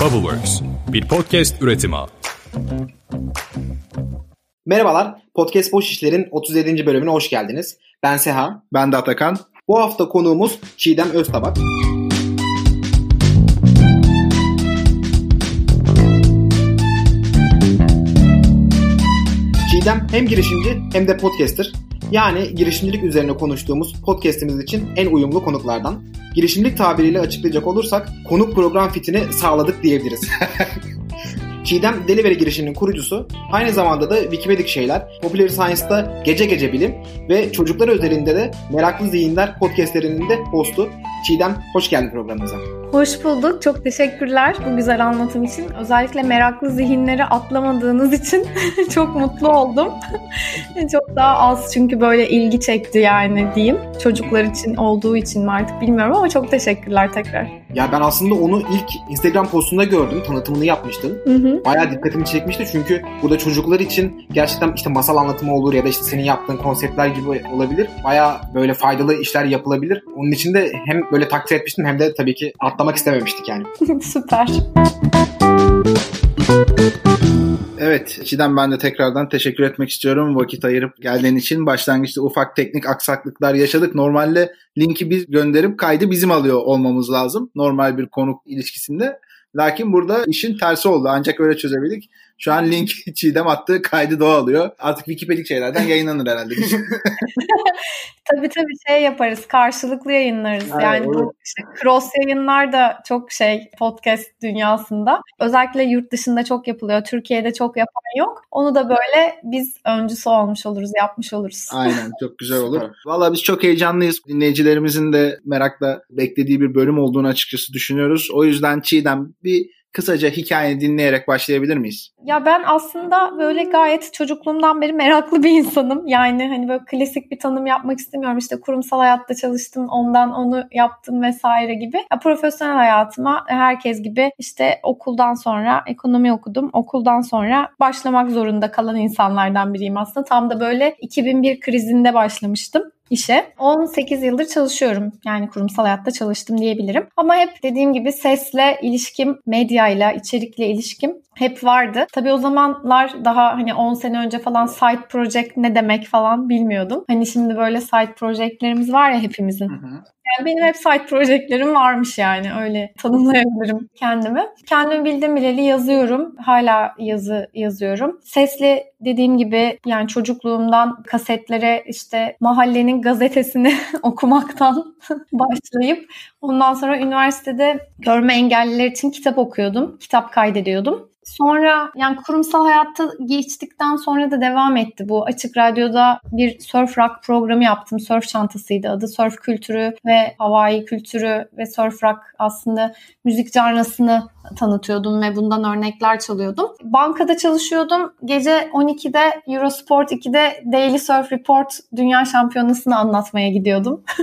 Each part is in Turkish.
Bubbleworks, bir podcast üretimi. Merhabalar, Podcast Boş İşler'in 37. bölümüne hoş geldiniz. Ben Seha. Ben de Atakan. Bu hafta konuğumuz Çiğdem Öztabak. Çiğdem hem girişimci hem de podcaster. Yani girişimcilik üzerine konuştuğumuz podcastimiz için en uyumlu konuklardan. Girişimcilik tabiriyle açıklayacak olursak konuk program fitini sağladık diyebiliriz. Çiğdem Delivery girişiminin kurucusu, aynı zamanda da Wikipedia şeyler, Popular Science'da Gece Gece Bilim ve çocuklar özelinde de Meraklı Zihinler podcastlerinin de hostu. Çiğdem hoş geldin programımıza. Hoş bulduk. Çok teşekkürler bu güzel anlatım için. Özellikle meraklı zihinleri atlamadığınız için çok mutlu oldum. çok daha az çünkü böyle ilgi çekti yani diyeyim. Çocuklar için olduğu için mi artık bilmiyorum ama çok teşekkürler tekrar. Ya ben aslında onu ilk Instagram postunda gördüm. Tanıtımını yapmıştın. Hı hı. Bayağı dikkatimi çekmişti çünkü burada çocuklar için gerçekten işte masal anlatımı olur ya da işte senin yaptığın konseptler gibi olabilir. Bayağı böyle faydalı işler yapılabilir. Onun için de hem böyle takdir etmiştim hem de tabii ki atlamak istememiştik yani. Süper. Evet Çiğdem ben de tekrardan teşekkür etmek istiyorum vakit ayırıp geldiğin için. Başlangıçta ufak teknik aksaklıklar yaşadık. Normalde linki biz gönderip kaydı bizim alıyor olmamız lazım. Normal bir konuk ilişkisinde. Lakin burada işin tersi oldu. Ancak öyle çözebildik. Şu an link Çiğdem attığı kaydı doğa alıyor. Artık Wikipedia şeylerden yayınlanır herhalde. tabii tabii şey yaparız. Karşılıklı yayınlarız. Ha, yani bu işte cross yayınlar da çok şey podcast dünyasında. Özellikle yurt dışında çok yapılıyor. Türkiye'de çok yapan yok. Onu da böyle biz öncüsü olmuş oluruz, yapmış oluruz. Aynen çok güzel olur. Valla biz çok heyecanlıyız. Dinleyicilerimizin de merakla beklediği bir bölüm olduğunu açıkçası düşünüyoruz. O yüzden Çiğdem bir kısaca hikayeni dinleyerek başlayabilir miyiz? Ya ben aslında böyle gayet çocukluğumdan beri meraklı bir insanım. Yani hani böyle klasik bir tanım yapmak istemiyorum. İşte kurumsal hayatta çalıştım, ondan onu yaptım vesaire gibi. Ya profesyonel hayatıma herkes gibi işte okuldan sonra ekonomi okudum. Okuldan sonra başlamak zorunda kalan insanlardan biriyim aslında. Tam da böyle 2001 krizinde başlamıştım işe. 18 yıldır çalışıyorum. Yani kurumsal hayatta çalıştım diyebilirim. Ama hep dediğim gibi sesle ilişkim, medyayla, içerikle ilişkim hep vardı. Tabii o zamanlar daha hani 10 sene önce falan side project ne demek falan bilmiyordum. Hani şimdi böyle side projectlerimiz var ya hepimizin. Hı hı. Yani benim hep side projectlerim varmış yani öyle tanımlayabilirim kendimi. Kendimi bildiğim bileli yazıyorum. Hala yazı yazıyorum. Sesli dediğim gibi yani çocukluğumdan kasetlere işte mahallenin gazetesini okumaktan başlayıp ondan sonra üniversitede görme engelliler için kitap okuyordum. Kitap kaydediyordum. Sonra yani kurumsal hayatta geçtikten sonra da devam etti bu. Açık Radyo'da bir surf rock programı yaptım. Surf çantasıydı adı. Surf kültürü ve Hawaii kültürü ve surf rock aslında müzik canrasını tanıtıyordum ve bundan örnekler çalıyordum. Bankada çalışıyordum. Gece 12'de Eurosport 2'de Daily Surf Report Dünya Şampiyonası'nı anlatmaya gidiyordum.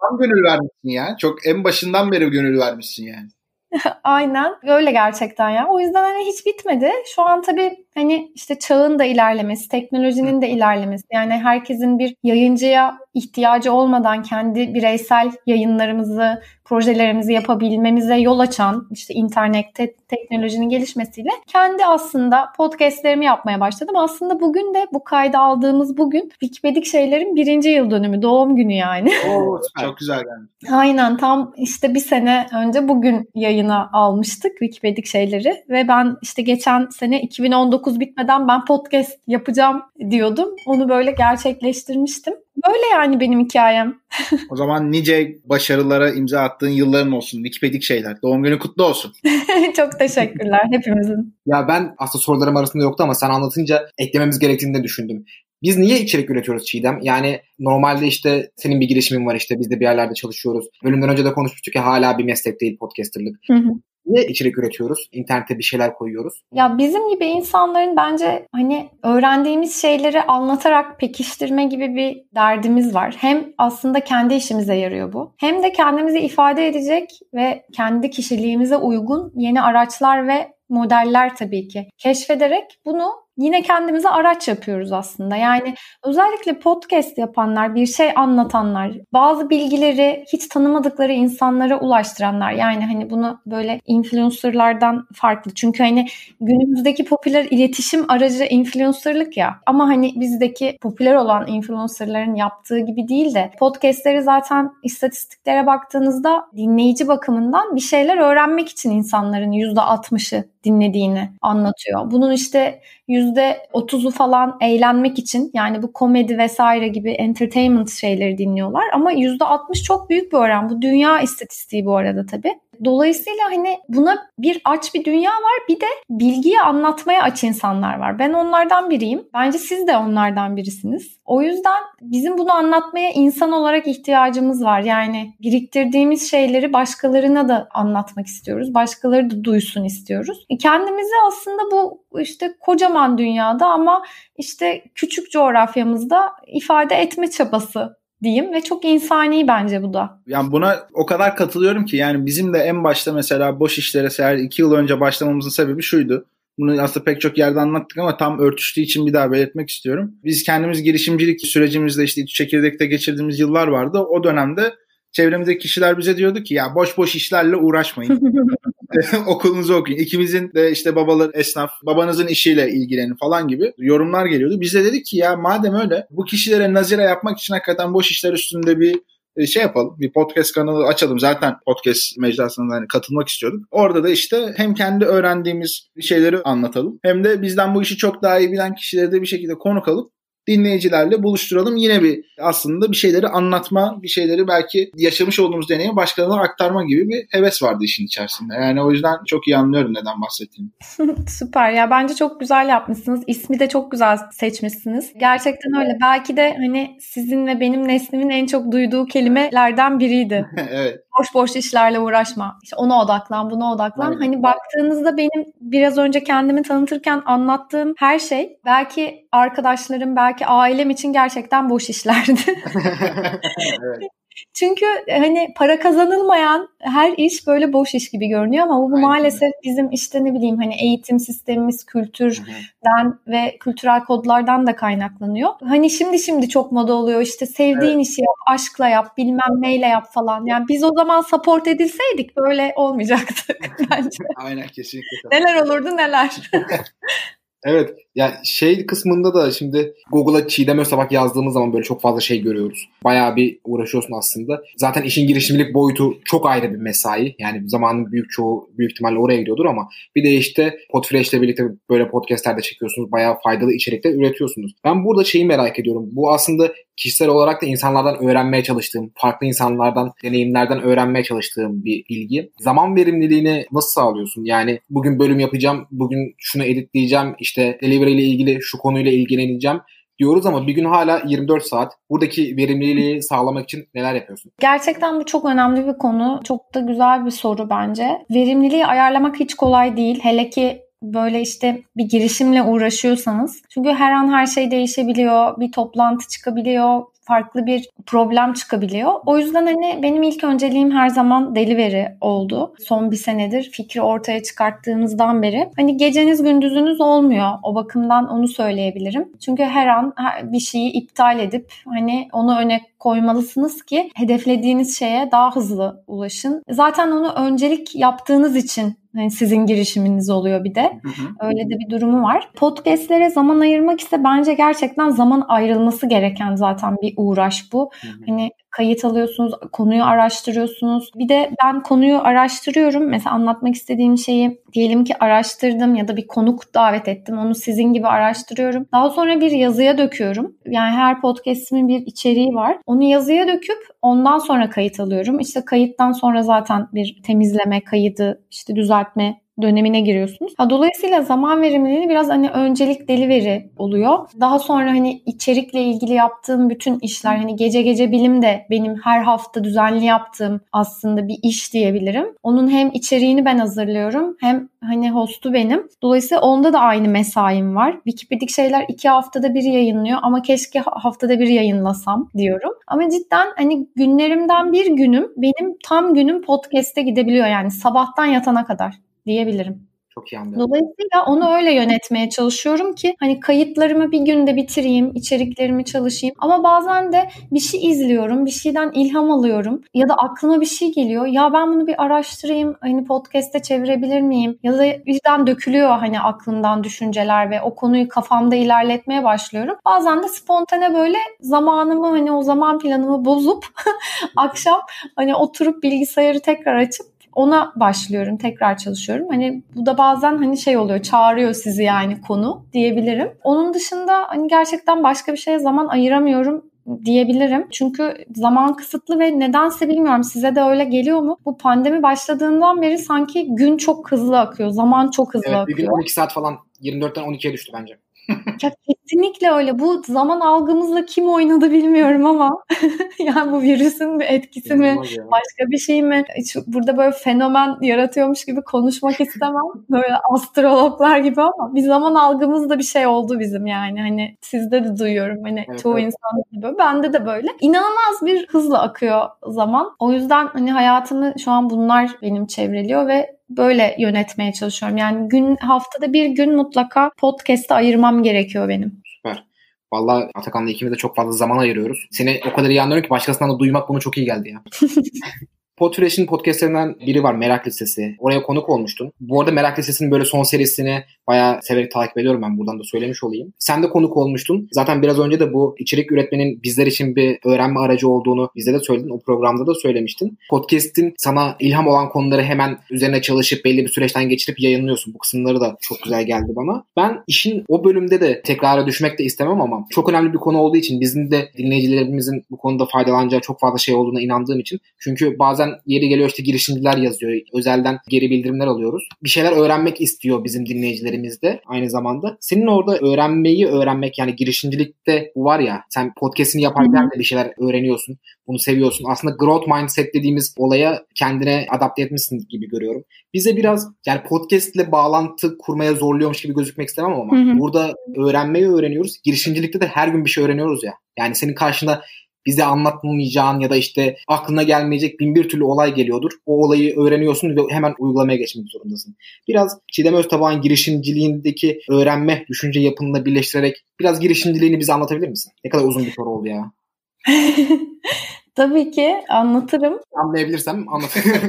Tam gönül vermişsin ya. Çok en başından beri gönül vermişsin yani. Aynen öyle gerçekten ya. O yüzden hani hiç bitmedi. Şu an tabii hani işte çağın da ilerlemesi, teknolojinin de ilerlemesi. Yani herkesin bir yayıncıya ihtiyacı olmadan kendi bireysel yayınlarımızı, projelerimizi yapabilmemize yol açan işte internet, te- teknolojinin gelişmesiyle kendi aslında podcastlerimi yapmaya başladım. Aslında bugün de bu kaydı aldığımız bugün Wikipedia şeylerin birinci yıl dönümü, doğum günü yani. Oo, çok güzel yani. Aynen tam işte bir sene önce bugün yayına almıştık Wikipedia şeyleri ve ben işte geçen sene 2019 bitmeden ben podcast yapacağım diyordum. Onu böyle gerçekleştirmiştim. Böyle yani benim hikayem. o zaman nice başarılara imza attığın yılların olsun. Wikipedia şeyler. Doğum günü kutlu olsun. Çok teşekkürler hepimizin. Ya ben aslında sorularım arasında yoktu ama sen anlatınca eklememiz gerektiğini de düşündüm. Biz niye içerik üretiyoruz Çiğdem? Yani normalde işte senin bir girişimin var işte biz de bir yerlerde çalışıyoruz. Bölümden önce de konuşmuştuk ya hala bir meslek değil podcasterlık. Hı hı. Niye içerik üretiyoruz? İnternete bir şeyler koyuyoruz. Ya bizim gibi insanların bence hani öğrendiğimiz şeyleri anlatarak pekiştirme gibi bir derdimiz var. Hem aslında kendi işimize yarıyor bu. Hem de kendimizi ifade edecek ve kendi kişiliğimize uygun yeni araçlar ve modeller tabii ki keşfederek bunu yine kendimize araç yapıyoruz aslında. Yani özellikle podcast yapanlar, bir şey anlatanlar, bazı bilgileri hiç tanımadıkları insanlara ulaştıranlar. Yani hani bunu böyle influencerlardan farklı. Çünkü hani günümüzdeki popüler iletişim aracı influencerlık ya. Ama hani bizdeki popüler olan influencerların yaptığı gibi değil de podcastleri zaten istatistiklere baktığınızda dinleyici bakımından bir şeyler öğrenmek için insanların %60'ı dinlediğini anlatıyor. Bunun işte %30'u falan eğlenmek için yani bu komedi vesaire gibi entertainment şeyleri dinliyorlar. Ama %60 çok büyük bir oran. Bu dünya istatistiği bu arada tabii. Dolayısıyla hani buna bir aç bir dünya var bir de bilgiyi anlatmaya aç insanlar var. Ben onlardan biriyim. Bence siz de onlardan birisiniz. O yüzden bizim bunu anlatmaya insan olarak ihtiyacımız var. Yani biriktirdiğimiz şeyleri başkalarına da anlatmak istiyoruz. Başkaları da duysun istiyoruz. E, kendimizi aslında bu işte kocaman dünyada ama işte küçük coğrafyamızda ifade etme çabası diyeyim ve çok insani bence bu da. Yani buna o kadar katılıyorum ki yani bizim de en başta mesela boş işlere seher iki yıl önce başlamamızın sebebi şuydu. Bunu aslında pek çok yerde anlattık ama tam örtüştüğü için bir daha belirtmek istiyorum. Biz kendimiz girişimcilik sürecimizde işte çekirdekte geçirdiğimiz yıllar vardı. O dönemde çevremizdeki kişiler bize diyordu ki ya boş boş işlerle uğraşmayın. Okulunuzu okuyun. İkimizin de işte babalar esnaf, babanızın işiyle ilgilenin falan gibi yorumlar geliyordu. Biz de dedik ki ya madem öyle bu kişilere nazire yapmak için hakikaten boş işler üstünde bir e, şey yapalım. Bir podcast kanalı açalım. Zaten podcast mecrasına hani katılmak istiyorduk. Orada da işte hem kendi öğrendiğimiz şeyleri anlatalım. Hem de bizden bu işi çok daha iyi bilen kişileri de bir şekilde konuk alıp dinleyicilerle buluşturalım. Yine bir aslında bir şeyleri anlatma, bir şeyleri belki yaşamış olduğumuz deneyimi başkalarına aktarma gibi bir heves vardı işin içerisinde. Yani o yüzden çok iyi anlıyorum neden bahsettiğini. Süper ya bence çok güzel yapmışsınız. İsmi de çok güzel seçmişsiniz. Gerçekten öyle. Belki de hani sizin ve benim neslimin en çok duyduğu kelimelerden biriydi. evet. Boş boş işlerle uğraşma. İşte ona odaklan, buna odaklan. Aynen. Hani baktığınızda benim biraz önce kendimi tanıtırken anlattığım her şey belki arkadaşlarım, belki ailem için gerçekten boş işlerdi. evet. Çünkü e, hani para kazanılmayan her iş böyle boş iş gibi görünüyor ama bu Aynen. maalesef bizim işte ne bileyim hani eğitim sistemimiz kültürden ve kültürel kodlardan da kaynaklanıyor. Hani şimdi şimdi çok moda oluyor işte sevdiğin evet. işi yap, aşkla yap, bilmem neyle yap falan. Yani biz o zaman support edilseydik böyle olmayacaktık bence. Aynen kesinlikle. Neler olurdu neler. Evet. Ya şey kısmında da şimdi Google'a Çiğdem Öztabak yazdığımız zaman böyle çok fazla şey görüyoruz. Bayağı bir uğraşıyorsun aslında. Zaten işin girişimcilik boyutu çok ayrı bir mesai. Yani zamanın büyük çoğu büyük ihtimalle oraya gidiyordur ama bir de işte Podfresh ile birlikte böyle podcastlerde çekiyorsunuz. Bayağı faydalı içerikler üretiyorsunuz. Ben burada şeyi merak ediyorum. Bu aslında kişisel olarak da insanlardan öğrenmeye çalıştığım, farklı insanlardan, deneyimlerden öğrenmeye çalıştığım bir bilgi. Zaman verimliliğini nasıl sağlıyorsun? Yani bugün bölüm yapacağım, bugün şunu editleyeceğim, işte delivery ile ilgili şu konuyla ilgileneceğim diyoruz ama bir gün hala 24 saat. Buradaki verimliliği sağlamak için neler yapıyorsun? Gerçekten bu çok önemli bir konu. Çok da güzel bir soru bence. Verimliliği ayarlamak hiç kolay değil. Hele ki böyle işte bir girişimle uğraşıyorsanız. Çünkü her an her şey değişebiliyor. Bir toplantı çıkabiliyor farklı bir problem çıkabiliyor. O yüzden hani benim ilk önceliğim her zaman delivery oldu. Son bir senedir fikri ortaya çıkarttığımızdan beri. Hani geceniz gündüzünüz olmuyor. O bakımdan onu söyleyebilirim. Çünkü her an bir şeyi iptal edip hani onu öne koymalısınız ki hedeflediğiniz şeye daha hızlı ulaşın. Zaten onu öncelik yaptığınız için yani sizin girişiminiz oluyor bir de. Hı hı. Öyle de bir durumu var. Podcast'lere zaman ayırmak ise bence gerçekten zaman ayrılması gereken zaten bir uğraş bu. Hı hı. Hani kayıt alıyorsunuz, konuyu araştırıyorsunuz. Bir de ben konuyu araştırıyorum. Mesela anlatmak istediğim şeyi diyelim ki araştırdım ya da bir konuk davet ettim. Onu sizin gibi araştırıyorum. Daha sonra bir yazıya döküyorum. Yani her podcastimin bir içeriği var. Onu yazıya döküp ondan sonra kayıt alıyorum. İşte kayıttan sonra zaten bir temizleme, kaydı, işte düzeltme dönemine giriyorsunuz. Ha, dolayısıyla zaman verimliliği biraz hani öncelik delivery oluyor. Daha sonra hani içerikle ilgili yaptığım bütün işler hani gece gece bilim de benim her hafta düzenli yaptığım aslında bir iş diyebilirim. Onun hem içeriğini ben hazırlıyorum hem hani hostu benim. Dolayısıyla onda da aynı mesaim var. Wikipedik şeyler iki haftada bir yayınlıyor ama keşke haftada bir yayınlasam diyorum. Ama cidden hani günlerimden bir günüm benim tam günüm podcast'e gidebiliyor yani sabahtan yatana kadar diyebilirim. Çok iyi anlıyorum. Dolayısıyla onu öyle yönetmeye çalışıyorum ki hani kayıtlarımı bir günde bitireyim, içeriklerimi çalışayım. Ama bazen de bir şey izliyorum, bir şeyden ilham alıyorum ya da aklıma bir şey geliyor. Ya ben bunu bir araştırayım, hani podcast'te çevirebilir miyim? Ya da birden dökülüyor hani aklımdan düşünceler ve o konuyu kafamda ilerletmeye başlıyorum. Bazen de spontane böyle zamanımı hani o zaman planımı bozup akşam hani oturup bilgisayarı tekrar açıp ona başlıyorum, tekrar çalışıyorum. Hani bu da bazen hani şey oluyor, çağırıyor sizi yani konu diyebilirim. Onun dışında hani gerçekten başka bir şeye zaman ayıramıyorum diyebilirim. Çünkü zaman kısıtlı ve nedense bilmiyorum size de öyle geliyor mu? Bu pandemi başladığından beri sanki gün çok hızlı akıyor. Zaman çok hızlı evet, akıyor. Bir gün 12 saat falan 24'ten 12'ye düştü bence. Ya kesinlikle öyle. Bu zaman algımızla kim oynadı bilmiyorum ama yani bu virüsün bir etkisi mi? Başka bir şey mi? Hiç burada böyle fenomen yaratıyormuş gibi konuşmak istemem. Böyle astrologlar gibi ama bir zaman algımızda bir şey oldu bizim yani. Hani sizde de duyuyorum. Hani evet, çoğu evet. insan gibi. Bende de böyle. İnanılmaz bir hızla akıyor zaman. O yüzden hani hayatımı şu an bunlar benim çevreliyor ve böyle yönetmeye çalışıyorum. Yani gün haftada bir gün mutlaka podcast'a ayırmam gerekiyor benim. Süper. Vallahi Atakan'la ikimiz de çok fazla zaman ayırıyoruz. Seni o kadar iyi anlıyorum ki başkasından da duymak bunu çok iyi geldi ya. Podfresh'in podcastlerinden biri var Merak Listesi. Oraya konuk olmuştun. Bu arada Merak Listesi'nin böyle son serisini bayağı severek takip ediyorum ben buradan da söylemiş olayım. Sen de konuk olmuştun. Zaten biraz önce de bu içerik üretmenin bizler için bir öğrenme aracı olduğunu bize de söyledin. O programda da söylemiştin. Podcast'in sana ilham olan konuları hemen üzerine çalışıp belli bir süreçten geçirip yayınlıyorsun. Bu kısımları da çok güzel geldi bana. Ben işin o bölümde de tekrara düşmek de istemem ama çok önemli bir konu olduğu için bizim de dinleyicilerimizin bu konuda faydalanacağı çok fazla şey olduğuna inandığım için. Çünkü bazen yeri geliyor işte girişimciler yazıyor. Özelden geri bildirimler alıyoruz. Bir şeyler öğrenmek istiyor bizim dinleyicilerimiz dinleyicilerimizde aynı zamanda. Senin orada öğrenmeyi öğrenmek yani girişimcilikte bu var ya sen podcast'ini yaparken de bir şeyler öğreniyorsun. Bunu seviyorsun. Aslında growth mindset dediğimiz olaya kendine adapte etmişsin gibi görüyorum. Bize biraz yani podcast ile bağlantı kurmaya zorluyormuş gibi gözükmek istemem ama hı hı. burada öğrenmeyi öğreniyoruz. Girişimcilikte de her gün bir şey öğreniyoruz ya. Yani senin karşında bize anlatmayacağın ya da işte aklına gelmeyecek bin bir türlü olay geliyordur. O olayı öğreniyorsun ve hemen uygulamaya geçmek zorundasın. Biraz Çiğdem Öztabak'ın girişimciliğindeki öğrenme düşünce yapınla birleştirerek biraz girişimciliğini bize anlatabilir misin? Ne kadar uzun bir soru oldu ya. Tabii ki anlatırım. Anlayabilirsem anlatırım.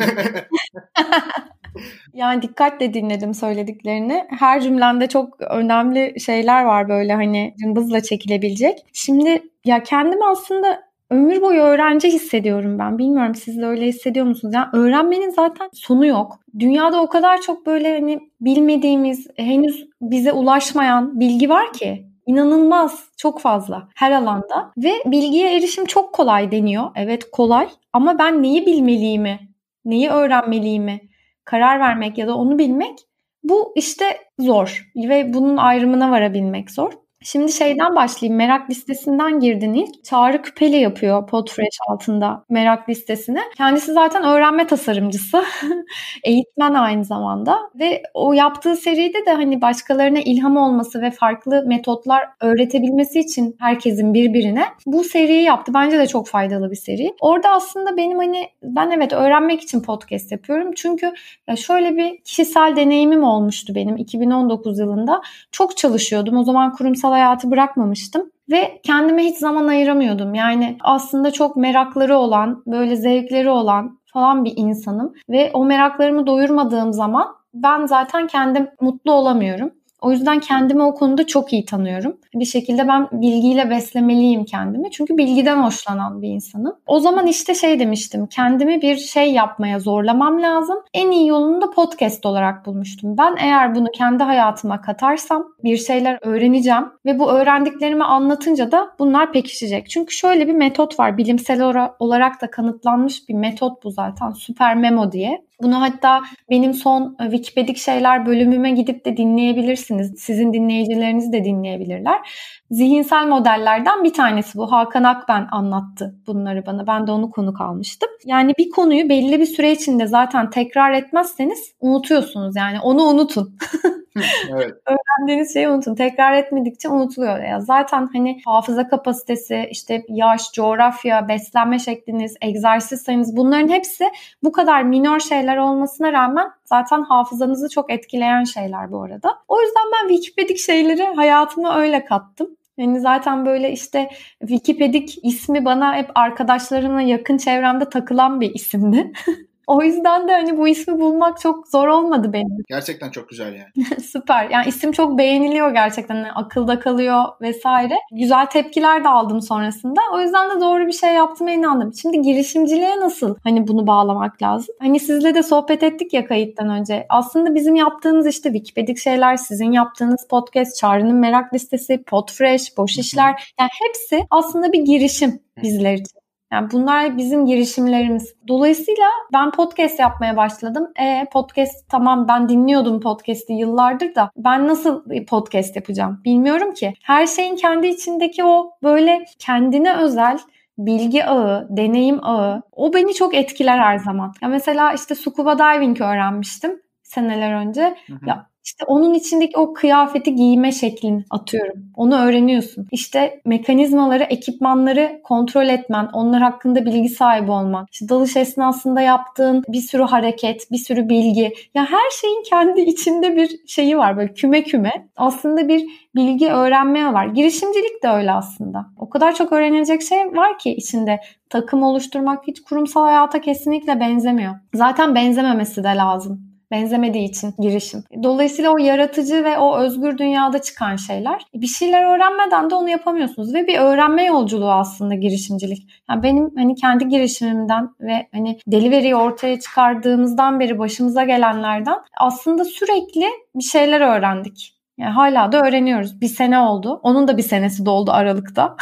yani dikkatle dinledim söylediklerini. Her cümlende çok önemli şeyler var böyle hani cımbızla çekilebilecek. Şimdi ya kendim aslında ömür boyu öğrenci hissediyorum ben. Bilmiyorum siz de öyle hissediyor musunuz? Yani öğrenmenin zaten sonu yok. Dünyada o kadar çok böyle hani bilmediğimiz, henüz bize ulaşmayan bilgi var ki. İnanılmaz çok fazla her alanda ve bilgiye erişim çok kolay deniyor. Evet kolay ama ben neyi bilmeliyimi, neyi öğrenmeliyimi karar vermek ya da onu bilmek bu işte zor ve bunun ayrımına varabilmek zor. Şimdi şeyden başlayayım. Merak listesinden girdin ilk. Çağrı Küpeli yapıyor Podfresh altında merak listesini. Kendisi zaten öğrenme tasarımcısı. Eğitmen aynı zamanda. Ve o yaptığı seride de hani başkalarına ilham olması ve farklı metotlar öğretebilmesi için herkesin birbirine bu seriyi yaptı. Bence de çok faydalı bir seri. Orada aslında benim hani ben evet öğrenmek için podcast yapıyorum. Çünkü ya şöyle bir kişisel deneyimim olmuştu benim 2019 yılında. Çok çalışıyordum. O zaman kurumsal hayatı bırakmamıştım ve kendime hiç zaman ayıramıyordum. Yani aslında çok merakları olan, böyle zevkleri olan falan bir insanım ve o meraklarımı doyurmadığım zaman ben zaten kendim mutlu olamıyorum. O yüzden kendimi o konuda çok iyi tanıyorum. Bir şekilde ben bilgiyle beslemeliyim kendimi. Çünkü bilgiden hoşlanan bir insanım. O zaman işte şey demiştim. Kendimi bir şey yapmaya zorlamam lazım. En iyi yolunu da podcast olarak bulmuştum. Ben eğer bunu kendi hayatıma katarsam bir şeyler öğreneceğim ve bu öğrendiklerimi anlatınca da bunlar pekişecek. Çünkü şöyle bir metot var. Bilimsel olarak da kanıtlanmış bir metot bu zaten. Süper memo diye. Bunu hatta benim son e, Wikipedik şeyler bölümüme gidip de dinleyebilirsiniz. Sizin dinleyicileriniz de dinleyebilirler. Zihinsel modellerden bir tanesi bu. Hakan Akben anlattı bunları bana. Ben de onu konuk almıştım. Yani bir konuyu belli bir süre içinde zaten tekrar etmezseniz unutuyorsunuz. Yani onu unutun. evet. Öğrendiğiniz şeyi unutun. Tekrar etmedikçe unutuluyor. Ya zaten hani hafıza kapasitesi, işte yaş, coğrafya, beslenme şekliniz, egzersiz sayınız bunların hepsi bu kadar minor şeyler olmasına rağmen zaten hafızanızı çok etkileyen şeyler bu arada. O yüzden ben Wikipedik şeyleri hayatıma öyle kattım. Yani zaten böyle işte Wikipedik ismi bana hep arkadaşlarımla yakın çevremde takılan bir isimdi. O yüzden de hani bu ismi bulmak çok zor olmadı benim. Gerçekten çok güzel yani. Süper. Yani isim çok beğeniliyor gerçekten. Yani akılda kalıyor vesaire. Güzel tepkiler de aldım sonrasında. O yüzden de doğru bir şey yaptığıma inandım. Şimdi girişimciliğe nasıl hani bunu bağlamak lazım? Hani sizle de sohbet ettik ya kayıttan önce. Aslında bizim yaptığımız işte Wikipedik şeyler, sizin yaptığınız podcast, Çağrı'nın merak listesi, Podfresh, Boş işler. Yani hepsi aslında bir girişim bizler için. Yani bunlar bizim girişimlerimiz. Dolayısıyla ben podcast yapmaya başladım. E podcast tamam ben dinliyordum podcast'i yıllardır da ben nasıl podcast yapacağım bilmiyorum ki. Her şeyin kendi içindeki o böyle kendine özel bilgi ağı, deneyim ağı o beni çok etkiler her zaman. Ya mesela işte scuba diving öğrenmiştim seneler önce. Hı hı. Ya işte onun içindeki o kıyafeti giyme şeklini atıyorum. Onu öğreniyorsun. İşte mekanizmaları, ekipmanları kontrol etmen, onlar hakkında bilgi sahibi olman. İşte dalış esnasında yaptığın bir sürü hareket, bir sürü bilgi. Ya her şeyin kendi içinde bir şeyi var böyle küme küme. Aslında bir bilgi öğrenmeye var. Girişimcilik de öyle aslında. O kadar çok öğrenilecek şey var ki içinde. Takım oluşturmak hiç kurumsal hayata kesinlikle benzemiyor. Zaten benzememesi de lazım benzemediği için girişim. Dolayısıyla o yaratıcı ve o özgür dünyada çıkan şeyler. Bir şeyler öğrenmeden de onu yapamıyorsunuz ve bir öğrenme yolculuğu aslında girişimcilik. Yani benim hani kendi girişimimden ve hani deliveriyi ortaya çıkardığımızdan beri başımıza gelenlerden aslında sürekli bir şeyler öğrendik. Yani hala da öğreniyoruz. Bir sene oldu. Onun da bir senesi doldu Aralık'ta.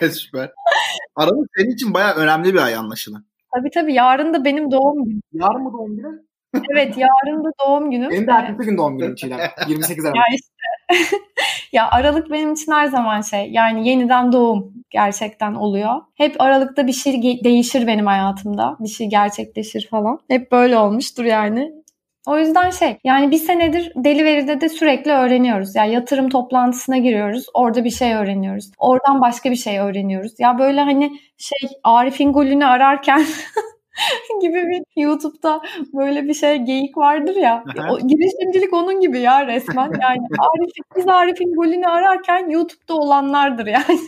Süper. Aralık senin için bayağı önemli bir ay anlaşılan. Tabii tabii. Yarın da benim doğum günüm. Yarın mı doğum günü? Evet yarın da doğum günüm. Benim de ertesi gün doğum günüm Çiğdem. 28 Aralık. ya işte. ya Aralık benim için her zaman şey yani yeniden doğum gerçekten oluyor. Hep Aralık'ta bir şey değişir benim hayatımda. Bir şey gerçekleşir falan. Hep böyle olmuştur yani. O yüzden şey yani bir senedir Delivery'de de sürekli öğreniyoruz. Ya yani yatırım toplantısına giriyoruz. Orada bir şey öğreniyoruz. Oradan başka bir şey öğreniyoruz. Ya böyle hani şey Arif'in golünü ararken gibi bir YouTube'da böyle bir şey geyik vardır ya. o, girişimcilik onun gibi ya resmen. Yani Arif, biz Arif'in golünü ararken YouTube'da olanlardır yani.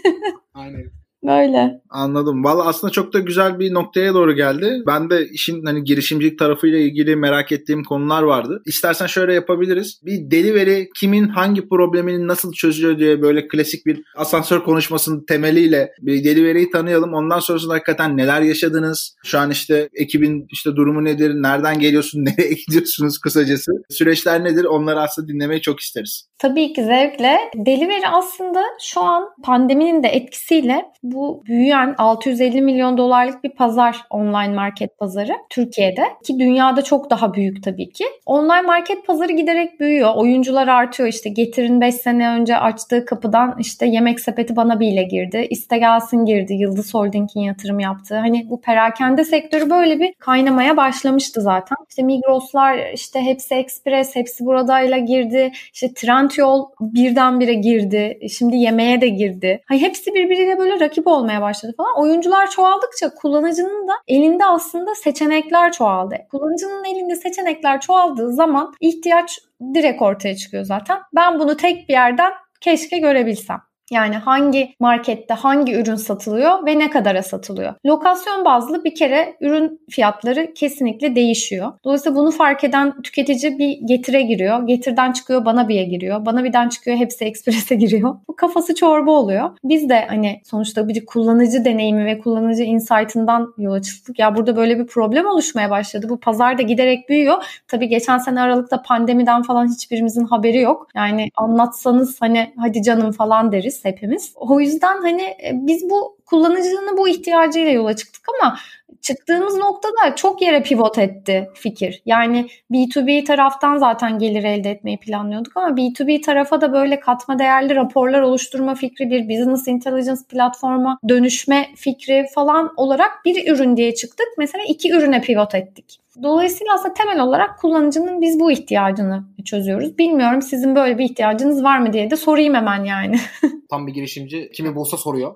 Aynen. Böyle. Anladım. Valla aslında çok da güzel bir noktaya doğru geldi. Ben de işin hani girişimcilik tarafıyla ilgili merak ettiğim konular vardı. İstersen şöyle yapabiliriz. Bir delivery kimin hangi problemini nasıl çözüyor diye böyle klasik bir asansör konuşmasının temeliyle bir delivery'yi tanıyalım. Ondan sonrasında hakikaten neler yaşadınız? Şu an işte ekibin işte durumu nedir? Nereden geliyorsun? Nereye gidiyorsunuz kısacası? Süreçler nedir? Onları aslında dinlemeyi çok isteriz. Tabii ki zevkle. Delivery aslında şu an pandeminin de etkisiyle bu büyüyen 650 milyon dolarlık bir pazar online market pazarı Türkiye'de ki dünyada çok daha büyük tabii ki. Online market pazarı giderek büyüyor. Oyuncular artıyor işte Getir'in 5 sene önce açtığı kapıdan işte yemek sepeti bana bile girdi. İste gelsin girdi. Yıldız Holding'in yatırım yaptığı. Hani bu perakende sektörü böyle bir kaynamaya başlamıştı zaten. İşte Migros'lar işte hepsi Express hepsi buradayla girdi. İşte Trendyol birdenbire girdi. Şimdi yemeğe de girdi. Hani hepsi birbiriyle böyle rakip rakip olmaya başladı falan. Oyuncular çoğaldıkça kullanıcının da elinde aslında seçenekler çoğaldı. Kullanıcının elinde seçenekler çoğaldığı zaman ihtiyaç direkt ortaya çıkıyor zaten. Ben bunu tek bir yerden keşke görebilsem. Yani hangi markette hangi ürün satılıyor ve ne kadara satılıyor. Lokasyon bazlı bir kere ürün fiyatları kesinlikle değişiyor. Dolayısıyla bunu fark eden tüketici bir getire giriyor. Getirden çıkıyor bana bir'e giriyor. Bana birden çıkıyor hepsi eksprese giriyor. Bu kafası çorba oluyor. Biz de hani sonuçta bir kullanıcı deneyimi ve kullanıcı insight'ından yola çıktık. Ya burada böyle bir problem oluşmaya başladı. Bu pazar da giderek büyüyor. Tabii geçen sene Aralık'ta pandemiden falan hiçbirimizin haberi yok. Yani anlatsanız hani hadi canım falan deriz hepimiz. O yüzden hani e, biz bu Kullanıcının bu ihtiyacıyla yola çıktık ama çıktığımız noktada çok yere pivot etti fikir. Yani B2B taraftan zaten gelir elde etmeyi planlıyorduk ama B2B tarafa da böyle katma değerli raporlar oluşturma fikri, bir business intelligence platforma dönüşme fikri falan olarak bir ürün diye çıktık. Mesela iki ürüne pivot ettik. Dolayısıyla aslında temel olarak kullanıcının biz bu ihtiyacını çözüyoruz. Bilmiyorum sizin böyle bir ihtiyacınız var mı diye de sorayım hemen yani. Tam bir girişimci kimi bulsa soruyor.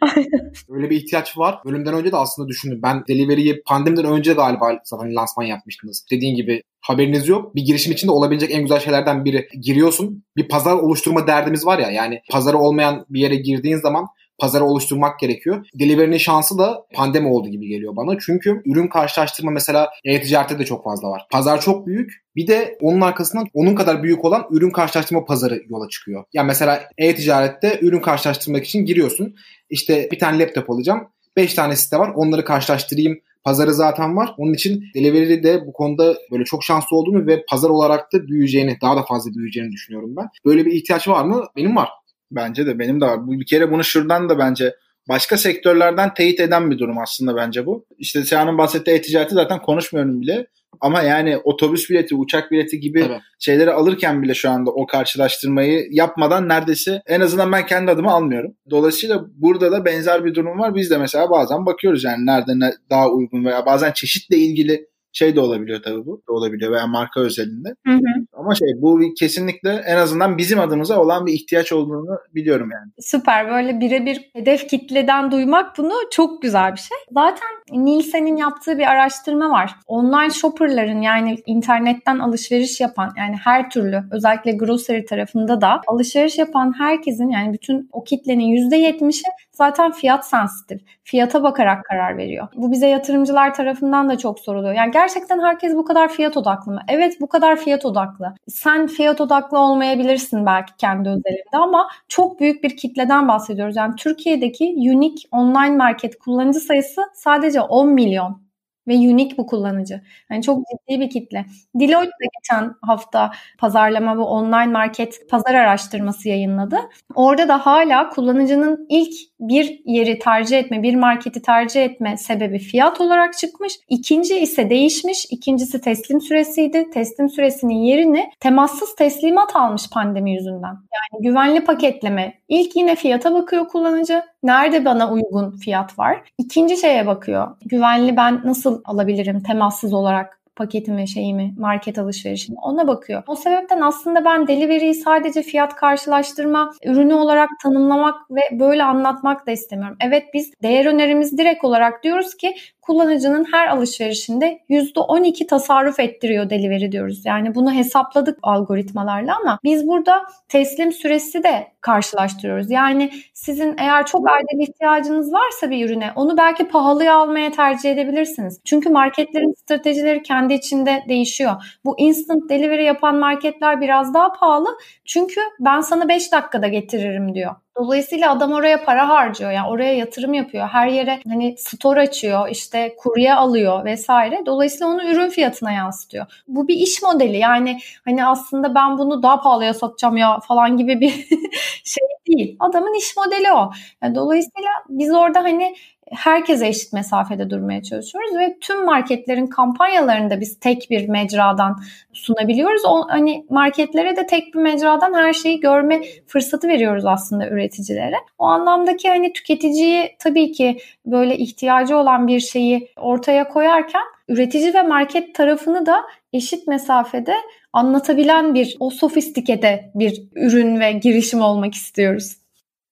Öyle bir ihtiyaç var. Bölümden önce de aslında düşündüm. Ben Delivery'yi pandemiden önce galiba zaten lansman yapmıştınız. Dediğin gibi haberiniz yok. Bir girişim için de olabilecek en güzel şeylerden biri. Giriyorsun. Bir pazar oluşturma derdimiz var ya. Yani pazarı olmayan bir yere girdiğin zaman pazarı oluşturmak gerekiyor. Delivery'nin şansı da pandemi oldu gibi geliyor bana. Çünkü ürün karşılaştırma mesela e-ticarette de çok fazla var. Pazar çok büyük. Bir de onun arkasından onun kadar büyük olan ürün karşılaştırma pazarı yola çıkıyor. Yani mesela e-ticarette ürün karşılaştırmak için giriyorsun. İşte bir tane laptop alacağım. 5 tane site var. Onları karşılaştırayım pazarı zaten var. Onun için Delivery de bu konuda böyle çok şanslı olduğunu ve pazar olarak da büyüyeceğini, daha da fazla büyüyeceğini düşünüyorum ben. Böyle bir ihtiyaç var mı? Benim var. Bence de benim de var. Bir kere bunu şuradan da bence başka sektörlerden teyit eden bir durum aslında bence bu. İşte Seyhan'ın bahsettiği e-ticareti zaten konuşmuyorum bile. Ama yani otobüs bileti, uçak bileti gibi evet. şeyleri alırken bile şu anda o karşılaştırmayı yapmadan neredeyse en azından ben kendi adıma almıyorum. Dolayısıyla burada da benzer bir durum var. Biz de mesela bazen bakıyoruz yani nerede ne daha uygun veya bazen çeşitle ilgili şey de olabiliyor tabii bu. Da olabiliyor veya marka özelinde. Hı hı. Ama şey bu kesinlikle en azından bizim adımıza olan bir ihtiyaç olduğunu biliyorum yani. Süper. Böyle birebir hedef kitleden duymak bunu çok güzel bir şey. Zaten Nielsen'in yaptığı bir araştırma var. Online shopperların yani internetten alışveriş yapan yani her türlü özellikle grocery tarafında da alışveriş yapan herkesin yani bütün o kitlenin %70'i zaten fiyat sensitif. Fiyata bakarak karar veriyor. Bu bize yatırımcılar tarafından da çok soruluyor. Yani gerçekten herkes bu kadar fiyat odaklı mı? Evet bu kadar fiyat odaklı. Sen fiyat odaklı olmayabilirsin belki kendi özelinde ama çok büyük bir kitleden bahsediyoruz. Yani Türkiye'deki unique online market kullanıcı sayısı sadece 10 milyon ve unique bu kullanıcı. Yani çok ciddi bir kitle. Deloitte de geçen hafta pazarlama ve online market pazar araştırması yayınladı. Orada da hala kullanıcının ilk bir yeri tercih etme, bir marketi tercih etme sebebi fiyat olarak çıkmış. İkinci ise değişmiş. İkincisi teslim süresiydi. Teslim süresinin yerini temassız teslimat almış pandemi yüzünden. Yani güvenli paketleme. İlk yine fiyata bakıyor kullanıcı. Nerede bana uygun fiyat var? İkinci şeye bakıyor. Güvenli ben nasıl alabilirim temassız olarak paketimi, şeyimi, market alışverişimi ona bakıyor. O sebepten aslında ben delivery'yi sadece fiyat karşılaştırma ürünü olarak tanımlamak ve böyle anlatmak da istemiyorum. Evet biz değer önerimiz direkt olarak diyoruz ki kullanıcının her alışverişinde %12 tasarruf ettiriyor delivery diyoruz. Yani bunu hesapladık algoritmalarla ama biz burada teslim süresi de karşılaştırıyoruz. Yani sizin eğer çok acil ihtiyacınız varsa bir ürüne onu belki pahalıya almaya tercih edebilirsiniz. Çünkü marketlerin stratejileri kendi içinde değişiyor. Bu instant delivery yapan marketler biraz daha pahalı. Çünkü ben sana 5 dakikada getiririm diyor. Dolayısıyla adam oraya para harcıyor. Yani oraya yatırım yapıyor. Her yere hani store açıyor, işte kurye alıyor vesaire. Dolayısıyla onu ürün fiyatına yansıtıyor. Bu bir iş modeli. Yani hani aslında ben bunu daha pahalıya satacağım ya falan gibi bir şey değil. Adamın iş modeli o. Yani dolayısıyla biz orada hani herkese eşit mesafede durmaya çalışıyoruz ve tüm marketlerin kampanyalarını da biz tek bir mecradan sunabiliyoruz. O hani marketlere de tek bir mecradan her şeyi görme fırsatı veriyoruz aslında üreticilere. O anlamdaki hani tüketiciyi tabii ki böyle ihtiyacı olan bir şeyi ortaya koyarken üretici ve market tarafını da eşit mesafede anlatabilen bir o sofistikede bir ürün ve girişim olmak istiyoruz.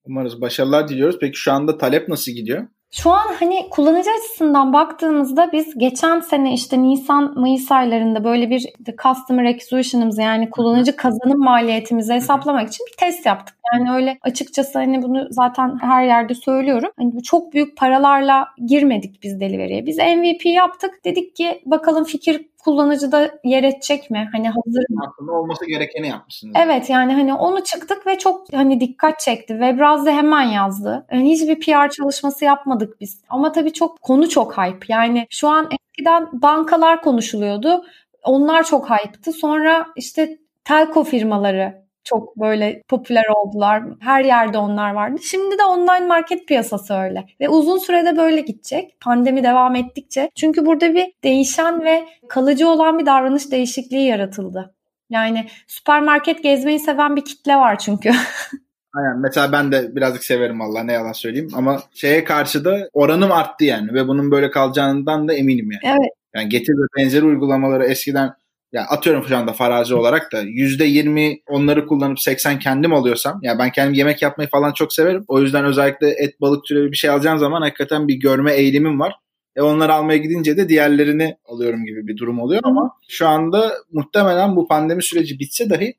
Umarız başarılar diliyoruz. Peki şu anda talep nasıl gidiyor? Şu an hani kullanıcı açısından baktığımızda biz geçen sene işte Nisan Mayıs aylarında böyle bir customer acquisition'ımızı yani kullanıcı kazanım maliyetimizi hesaplamak için bir test yaptık. Yani öyle açıkçası hani bunu zaten her yerde söylüyorum. Hani çok büyük paralarla girmedik biz delivery'e. Biz MVP yaptık. Dedik ki bakalım fikir kullanıcıda yer edecek mi? Hani hazır mı? Aslında olması gerekeni yapmışsınız. Evet yani hani onu çıktık ve çok hani dikkat çekti. Webraz'da hemen yazdı. Yani hiçbir PR çalışması yapmadık biz. Ama tabii çok konu çok hype. Yani şu an eskiden bankalar konuşuluyordu. Onlar çok hype'tı. Sonra işte telco firmaları çok böyle popüler oldular. Her yerde onlar vardı. Şimdi de online market piyasası öyle. Ve uzun sürede böyle gidecek. Pandemi devam ettikçe. Çünkü burada bir değişen ve kalıcı olan bir davranış değişikliği yaratıldı. Yani süpermarket gezmeyi seven bir kitle var çünkü. Aynen. Mesela ben de birazcık severim valla ne yalan söyleyeyim. Ama şeye karşı da oranım arttı yani. Ve bunun böyle kalacağından da eminim yani. Evet. Yani getir ve benzeri uygulamaları eskiden ya atıyorum şu anda farazi olarak da %20 onları kullanıp 80 kendim alıyorsam ya ben kendim yemek yapmayı falan çok severim. O yüzden özellikle et balık türevi bir şey alacağım zaman hakikaten bir görme eğilimim var. E onları almaya gidince de diğerlerini alıyorum gibi bir durum oluyor ama şu anda muhtemelen bu pandemi süreci bitse dahi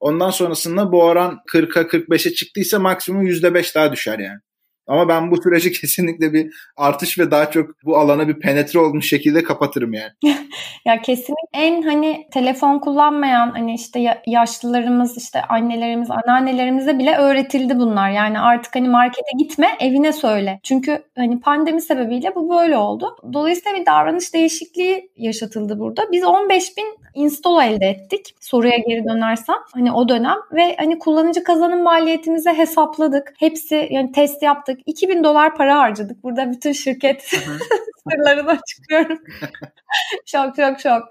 ondan sonrasında bu oran 40'a 45'e çıktıysa maksimum %5 daha düşer yani. Ama ben bu süreci kesinlikle bir artış ve daha çok bu alana bir penetre olmuş şekilde kapatırım yani. ya kesinlikle en hani telefon kullanmayan hani işte yaşlılarımız işte annelerimiz anneannelerimize bile öğretildi bunlar. Yani artık hani markete gitme evine söyle. Çünkü hani pandemi sebebiyle bu böyle oldu. Dolayısıyla bir davranış değişikliği yaşatıldı burada. Biz 15 bin install elde ettik. Soruya geri dönersem hani o dönem ve hani kullanıcı kazanım maliyetimizi hesapladık. Hepsi yani test yaptık. 2000 dolar para harcadık. Burada bütün şirket sırlarını açıklıyorum. şok şok şok.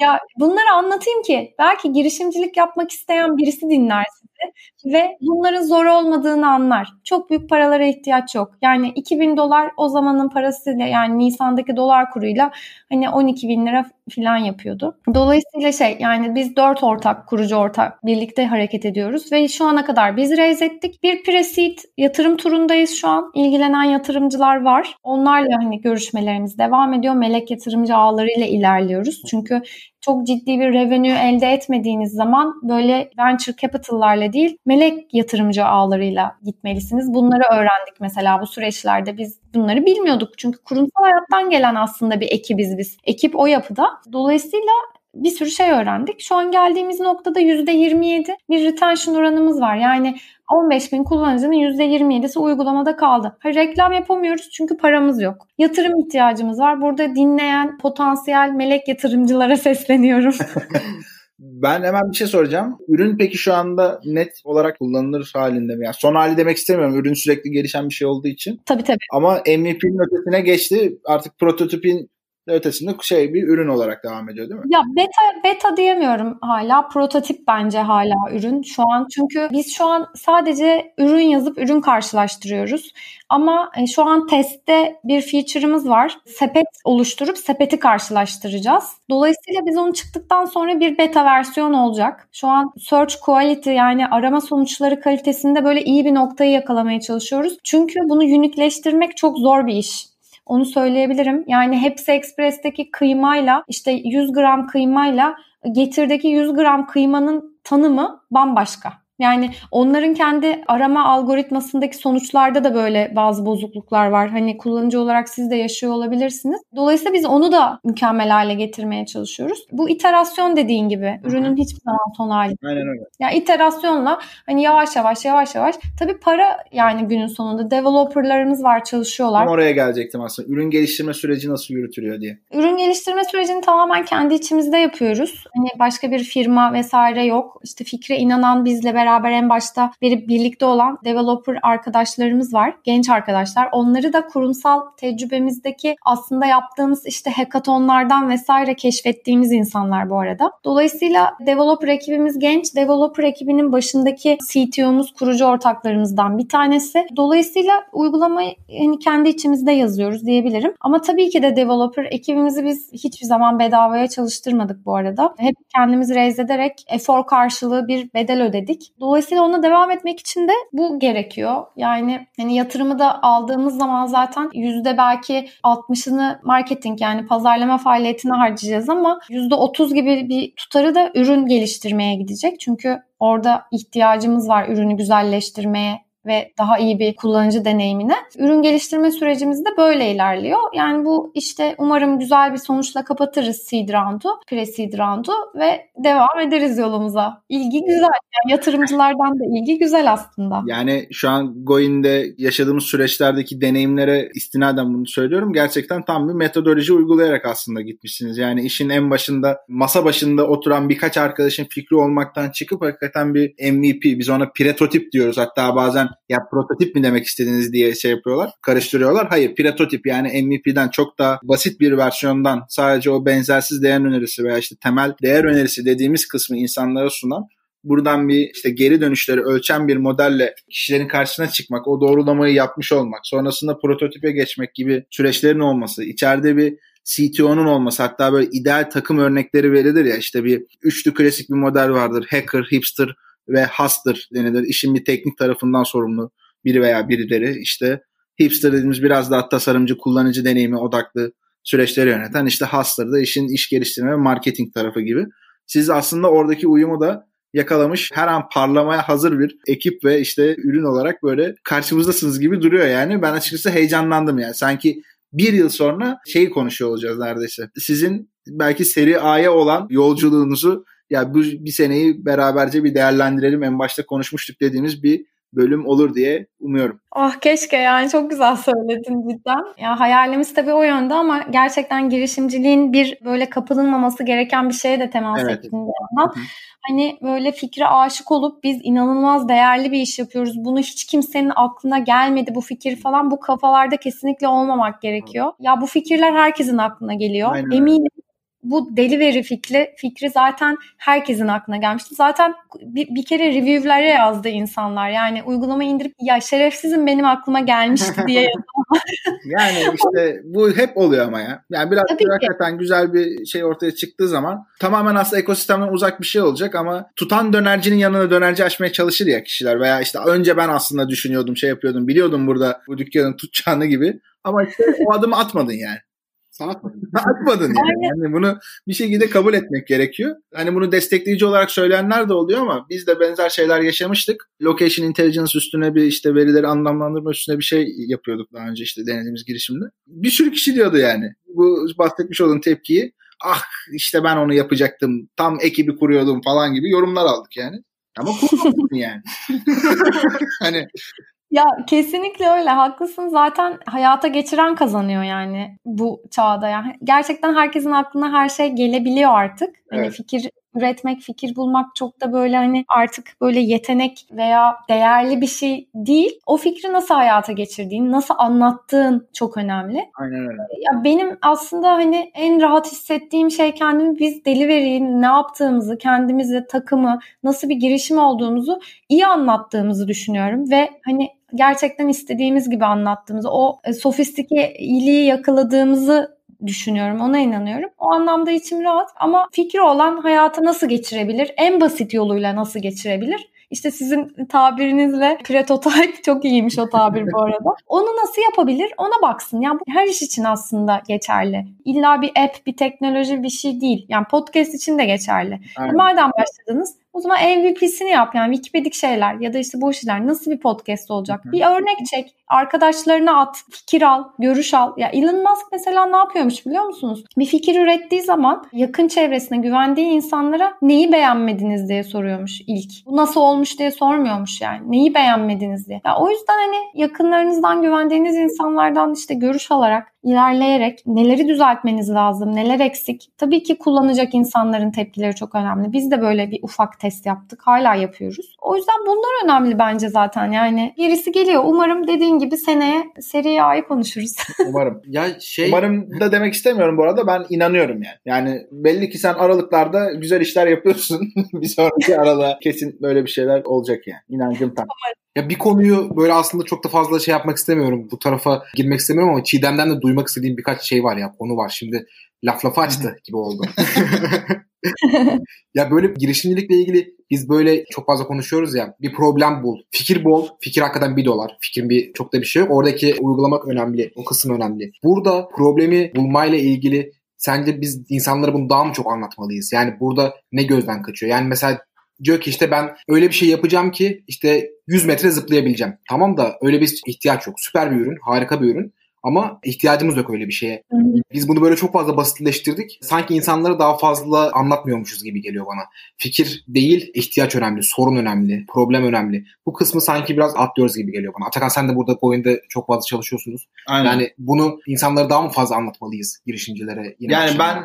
Ya bunları anlatayım ki belki girişimcilik yapmak isteyen birisi dinler sizi ve bunların zor olmadığını anlar. Çok büyük paralara ihtiyaç yok. Yani 2000 dolar o zamanın parasıyla yani Nisan'daki dolar kuruyla hani 12 bin lira falan yapıyordu. Dolayısıyla şey yani biz dört ortak kurucu ortak birlikte hareket ediyoruz ve şu ana kadar biz raise ettik. Bir pre-seed yatırım turundayız şu an. İlgilenen yatırımcılar var. Onlarla hani görüşmelerimiz devam ediyor. Melek yatırımcı ağlarıyla ilerliyoruz. Çünkü çok ciddi bir revenue elde etmediğiniz zaman böyle venture capital'larla değil melek yatırımcı ağlarıyla gitmelisiniz. Bunları öğrendik mesela bu süreçlerde biz bunları bilmiyorduk. Çünkü kurumsal hayattan gelen aslında bir ekibiz biz. Ekip o yapıda. Dolayısıyla bir sürü şey öğrendik. Şu an geldiğimiz noktada %27 bir retention oranımız var. Yani 15 bin kullanıcının %27'si uygulamada kaldı. Ha, reklam yapamıyoruz çünkü paramız yok. Yatırım ihtiyacımız var. Burada dinleyen potansiyel melek yatırımcılara sesleniyorum. Ben hemen bir şey soracağım. Ürün peki şu anda net olarak kullanılır halinde mi? Yani son hali demek istemiyorum. Ürün sürekli gelişen bir şey olduğu için. Tabii tabii. Ama MVP'nin ötesine geçti. Artık prototipin ötesinde şey bir ürün olarak devam ediyor değil mi? Ya beta beta diyemiyorum hala. Prototip bence hala ürün şu an. Çünkü biz şu an sadece ürün yazıp ürün karşılaştırıyoruz. Ama e, şu an testte bir feature'ımız var. Sepet oluşturup sepeti karşılaştıracağız. Dolayısıyla biz onu çıktıktan sonra bir beta versiyon olacak. Şu an search quality yani arama sonuçları kalitesinde böyle iyi bir noktayı yakalamaya çalışıyoruz. Çünkü bunu unikleştirmek çok zor bir iş. Onu söyleyebilirim. Yani Hepsi Express'teki kıymayla işte 100 gram kıymayla Getir'deki 100 gram kıymanın tanımı bambaşka. Yani onların kendi arama algoritmasındaki sonuçlarda da böyle bazı bozukluklar var. Hani kullanıcı olarak siz de yaşıyor olabilirsiniz. Dolayısıyla biz onu da mükemmel hale getirmeye çalışıyoruz. Bu iterasyon dediğin gibi. Ürünün hiçbir zaman son hali. Aynen öyle. Yani iterasyonla hani yavaş yavaş yavaş yavaş. Tabii para yani günün sonunda developerlarımız var çalışıyorlar. Tam oraya gelecektim aslında. Ürün geliştirme süreci nasıl yürütülüyor diye. Ürün geliştirme sürecini tamamen kendi içimizde yapıyoruz. Hani başka bir firma vesaire yok. İşte fikre inanan bizle beraber beraber en başta verip birlikte olan developer arkadaşlarımız var. Genç arkadaşlar. Onları da kurumsal tecrübemizdeki aslında yaptığımız işte hackathonlardan vesaire keşfettiğimiz insanlar bu arada. Dolayısıyla developer ekibimiz genç. Developer ekibinin başındaki CTO'muz kurucu ortaklarımızdan bir tanesi. Dolayısıyla uygulamayı yani kendi içimizde yazıyoruz diyebilirim. Ama tabii ki de developer ekibimizi biz hiçbir zaman bedavaya çalıştırmadık bu arada. Hep kendimizi raise ederek efor karşılığı bir bedel ödedik. Dolayısıyla ona devam etmek için de bu gerekiyor. Yani hani yatırımı da aldığımız zaman zaten yüzde belki 60'ını marketing yani pazarlama faaliyetine harcayacağız ama yüzde 30 gibi bir tutarı da ürün geliştirmeye gidecek. Çünkü orada ihtiyacımız var ürünü güzelleştirmeye ve daha iyi bir kullanıcı deneyimine. Ürün geliştirme sürecimiz de böyle ilerliyor. Yani bu işte umarım güzel bir sonuçla kapatırız seed round'u, pre-seed round'u ve devam ederiz yolumuza. İlgi güzel. Yani yatırımcılardan da ilgi güzel aslında. Yani şu an Goin'de yaşadığımız süreçlerdeki deneyimlere istinaden bunu söylüyorum. Gerçekten tam bir metodoloji uygulayarak aslında gitmişsiniz. Yani işin en başında masa başında oturan birkaç arkadaşın fikri olmaktan çıkıp hakikaten bir MVP biz ona prototip diyoruz. Hatta bazen ya prototip mi demek istediğiniz diye şey yapıyorlar. Karıştırıyorlar. Hayır prototip yani MVP'den çok daha basit bir versiyondan sadece o benzersiz değer önerisi veya işte temel değer önerisi dediğimiz kısmı insanlara sunan buradan bir işte geri dönüşleri ölçen bir modelle kişilerin karşısına çıkmak, o doğrulamayı yapmış olmak, sonrasında prototipe geçmek gibi süreçlerin olması, içeride bir CTO'nun olması hatta böyle ideal takım örnekleri verilir ya işte bir üçlü klasik bir model vardır. Hacker, hipster ve hustler denilir. İşin bir teknik tarafından sorumlu biri veya birileri işte hipster dediğimiz biraz daha tasarımcı, kullanıcı deneyimi odaklı süreçleri yöneten işte hustler da işin iş geliştirme ve marketing tarafı gibi. Siz aslında oradaki uyumu da yakalamış her an parlamaya hazır bir ekip ve işte ürün olarak böyle karşımızdasınız gibi duruyor yani. Ben açıkçası heyecanlandım yani. Sanki bir yıl sonra şeyi konuşuyor olacağız neredeyse. Sizin belki seri A'ya olan yolculuğunuzu ya bu bir seneyi beraberce bir değerlendirelim en başta konuşmuştuk dediğimiz bir bölüm olur diye umuyorum. Ah keşke yani çok güzel söyledin cidden. Ya hayalimiz tabii o yönde ama gerçekten girişimciliğin bir böyle kapılınmaması gereken bir şeye de temas evet. bir yandan. Hani böyle fikre aşık olup biz inanılmaz değerli bir iş yapıyoruz. Bunu hiç kimsenin aklına gelmedi bu fikir falan bu kafalarda kesinlikle olmamak gerekiyor. Ya bu fikirler herkesin aklına geliyor. Aynen. Eminim bu delivery fikri, fikri zaten herkesin aklına gelmişti. Zaten bir, bir kere review'lere yazdı insanlar. Yani uygulama indirip ya şerefsizim benim aklıma gelmişti diye Yani işte bu hep oluyor ama ya. Yani biraz Tabii hakikaten güzel bir şey ortaya çıktığı zaman tamamen aslında ekosistemden uzak bir şey olacak ama tutan dönercinin yanına dönerci açmaya çalışır ya kişiler veya işte önce ben aslında düşünüyordum şey yapıyordum biliyordum burada bu dükkanın tutacağını gibi ama işte o adımı atmadın yani. Sen atmadın. atmadın yani. yani. Bunu bir şekilde kabul etmek gerekiyor. Hani bunu destekleyici olarak söyleyenler de oluyor ama biz de benzer şeyler yaşamıştık. Location Intelligence üstüne bir işte verileri anlamlandırma üstüne bir şey yapıyorduk daha önce işte denediğimiz girişimde. Bir sürü kişi diyordu yani. Bu bahsetmiş olduğun tepkiyi ah işte ben onu yapacaktım tam ekibi kuruyordum falan gibi yorumlar aldık yani. Ama kurdun yani. hani ya kesinlikle öyle haklısın zaten hayata geçiren kazanıyor yani bu çağda yani gerçekten herkesin aklına her şey gelebiliyor artık. Hani evet. fikir üretmek, fikir bulmak çok da böyle hani artık böyle yetenek veya değerli bir şey değil. O fikri nasıl hayata geçirdiğin, nasıl anlattığın çok önemli. Aynen öyle. Ya benim aslında hani en rahat hissettiğim şey kendimi biz delivery'in ne yaptığımızı, kendimizi, takımı, nasıl bir girişim olduğumuzu iyi anlattığımızı düşünüyorum ve hani gerçekten istediğimiz gibi anlattığımızı, o e, sofistike iyiliği yakaladığımızı düşünüyorum. Ona inanıyorum. O anlamda içim rahat ama fikri olan hayata nasıl geçirebilir? En basit yoluyla nasıl geçirebilir? İşte sizin tabirinizle prototype çok iyiymiş o tabir bu arada. Onu nasıl yapabilir ona baksın. Yani bu her iş için aslında geçerli. İlla bir app, bir teknoloji bir şey değil. Yani podcast için de geçerli. Aynen. Madem başladınız o zaman MVP'sini yap yani Wikipedik şeyler ya da işte bu işler nasıl bir podcast olacak? Hı-hı. Bir örnek çek, arkadaşlarına at, fikir al, görüş al. Ya Elon Musk mesela ne yapıyormuş biliyor musunuz? Bir fikir ürettiği zaman yakın çevresine güvendiği insanlara neyi beğenmediniz diye soruyormuş ilk. Bu nasıl olmuş diye sormuyormuş yani. Neyi beğenmediniz diye. Ya o yüzden hani yakınlarınızdan güvendiğiniz insanlardan işte görüş alarak ilerleyerek neleri düzeltmeniz lazım, neler eksik. Tabii ki kullanacak insanların tepkileri çok önemli. Biz de böyle bir ufak test yaptık. Hala yapıyoruz. O yüzden bunlar önemli bence zaten. Yani gerisi geliyor. Umarım dediğin gibi seneye seri A'yı konuşuruz. Umarım. ya şey... Umarım da demek istemiyorum bu arada. Ben inanıyorum yani. Yani belli ki sen aralıklarda güzel işler yapıyorsun. bir sonraki aralığa kesin böyle bir şeyler olacak yani. İnancım tam. Umarım. Ya bir konuyu böyle aslında çok da fazla şey yapmak istemiyorum. Bu tarafa girmek istemiyorum ama Çiğdem'den de duymak istediğim birkaç şey var ya. Konu var. Şimdi laf lafı açtı gibi oldu. ya böyle girişimcilikle ilgili biz böyle çok fazla konuşuyoruz ya. Bir problem bul. Fikir bol. Fikir hakikaten bir dolar. Fikrin bir çok da bir şey yok. Oradaki uygulamak önemli. O kısım önemli. Burada problemi bulmayla ilgili sence biz insanlara bunu daha mı çok anlatmalıyız? Yani burada ne gözden kaçıyor? Yani mesela Diyor ki işte ben öyle bir şey yapacağım ki işte 100 metre zıplayabileceğim. Tamam da öyle bir ihtiyaç yok. Süper bir ürün, harika bir ürün. Ama ihtiyacımız yok öyle bir şeye. Biz bunu böyle çok fazla basitleştirdik. Sanki insanlara daha fazla anlatmıyormuşuz gibi geliyor bana. Fikir değil, ihtiyaç önemli, sorun önemli, problem önemli. Bu kısmı sanki biraz atlıyoruz gibi geliyor bana. Atakan sen de burada bu oyunda çok fazla çalışıyorsunuz. Aynen. Yani bunu insanlara daha mı fazla anlatmalıyız girişimcilere? Yeni Yani ben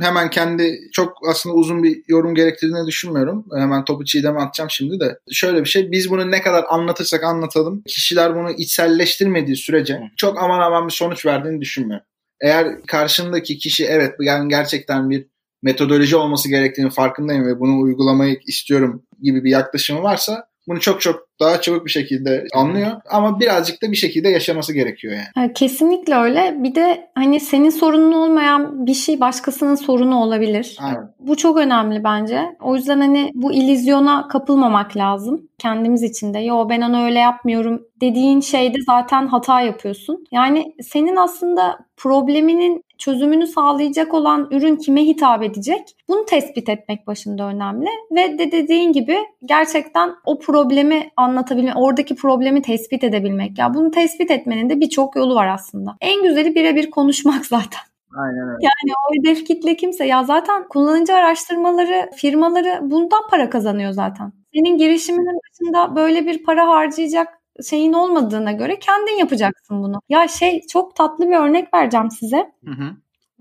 hemen kendi çok aslında uzun bir yorum gerektirdiğini düşünmüyorum. Hemen topu çiğdeme atacağım şimdi de. Şöyle bir şey biz bunu ne kadar anlatırsak anlatalım kişiler bunu içselleştirmediği sürece çok aman aman bir sonuç verdiğini düşünmüyorum. Eğer karşındaki kişi evet yani gerçekten bir metodoloji olması gerektiğini farkındayım ve bunu uygulamayı istiyorum gibi bir yaklaşımı varsa bunu çok çok daha çabuk bir şekilde anlıyor ama birazcık da bir şekilde yaşaması gerekiyor yani. Kesinlikle öyle. Bir de hani senin sorunun olmayan bir şey başkasının sorunu olabilir. Aynen. Bu çok önemli bence. O yüzden hani bu illüzyona kapılmamak lazım. Kendimiz için de. Yo ben onu öyle yapmıyorum dediğin şeyde zaten hata yapıyorsun. Yani senin aslında probleminin çözümünü sağlayacak olan ürün kime hitap edecek? Bunu tespit etmek başında önemli. Ve de dediğin gibi gerçekten o problemi anlatabilmek, oradaki problemi tespit edebilmek. Ya bunu tespit etmenin de birçok yolu var aslında. En güzeli birebir konuşmak zaten. Aynen öyle. Yani o hedef kitle kimse ya zaten kullanıcı araştırmaları firmaları bundan para kazanıyor zaten. Senin girişiminin dışında böyle bir para harcayacak şeyin olmadığına göre kendin yapacaksın bunu. Ya şey çok tatlı bir örnek vereceğim size. Hı hı.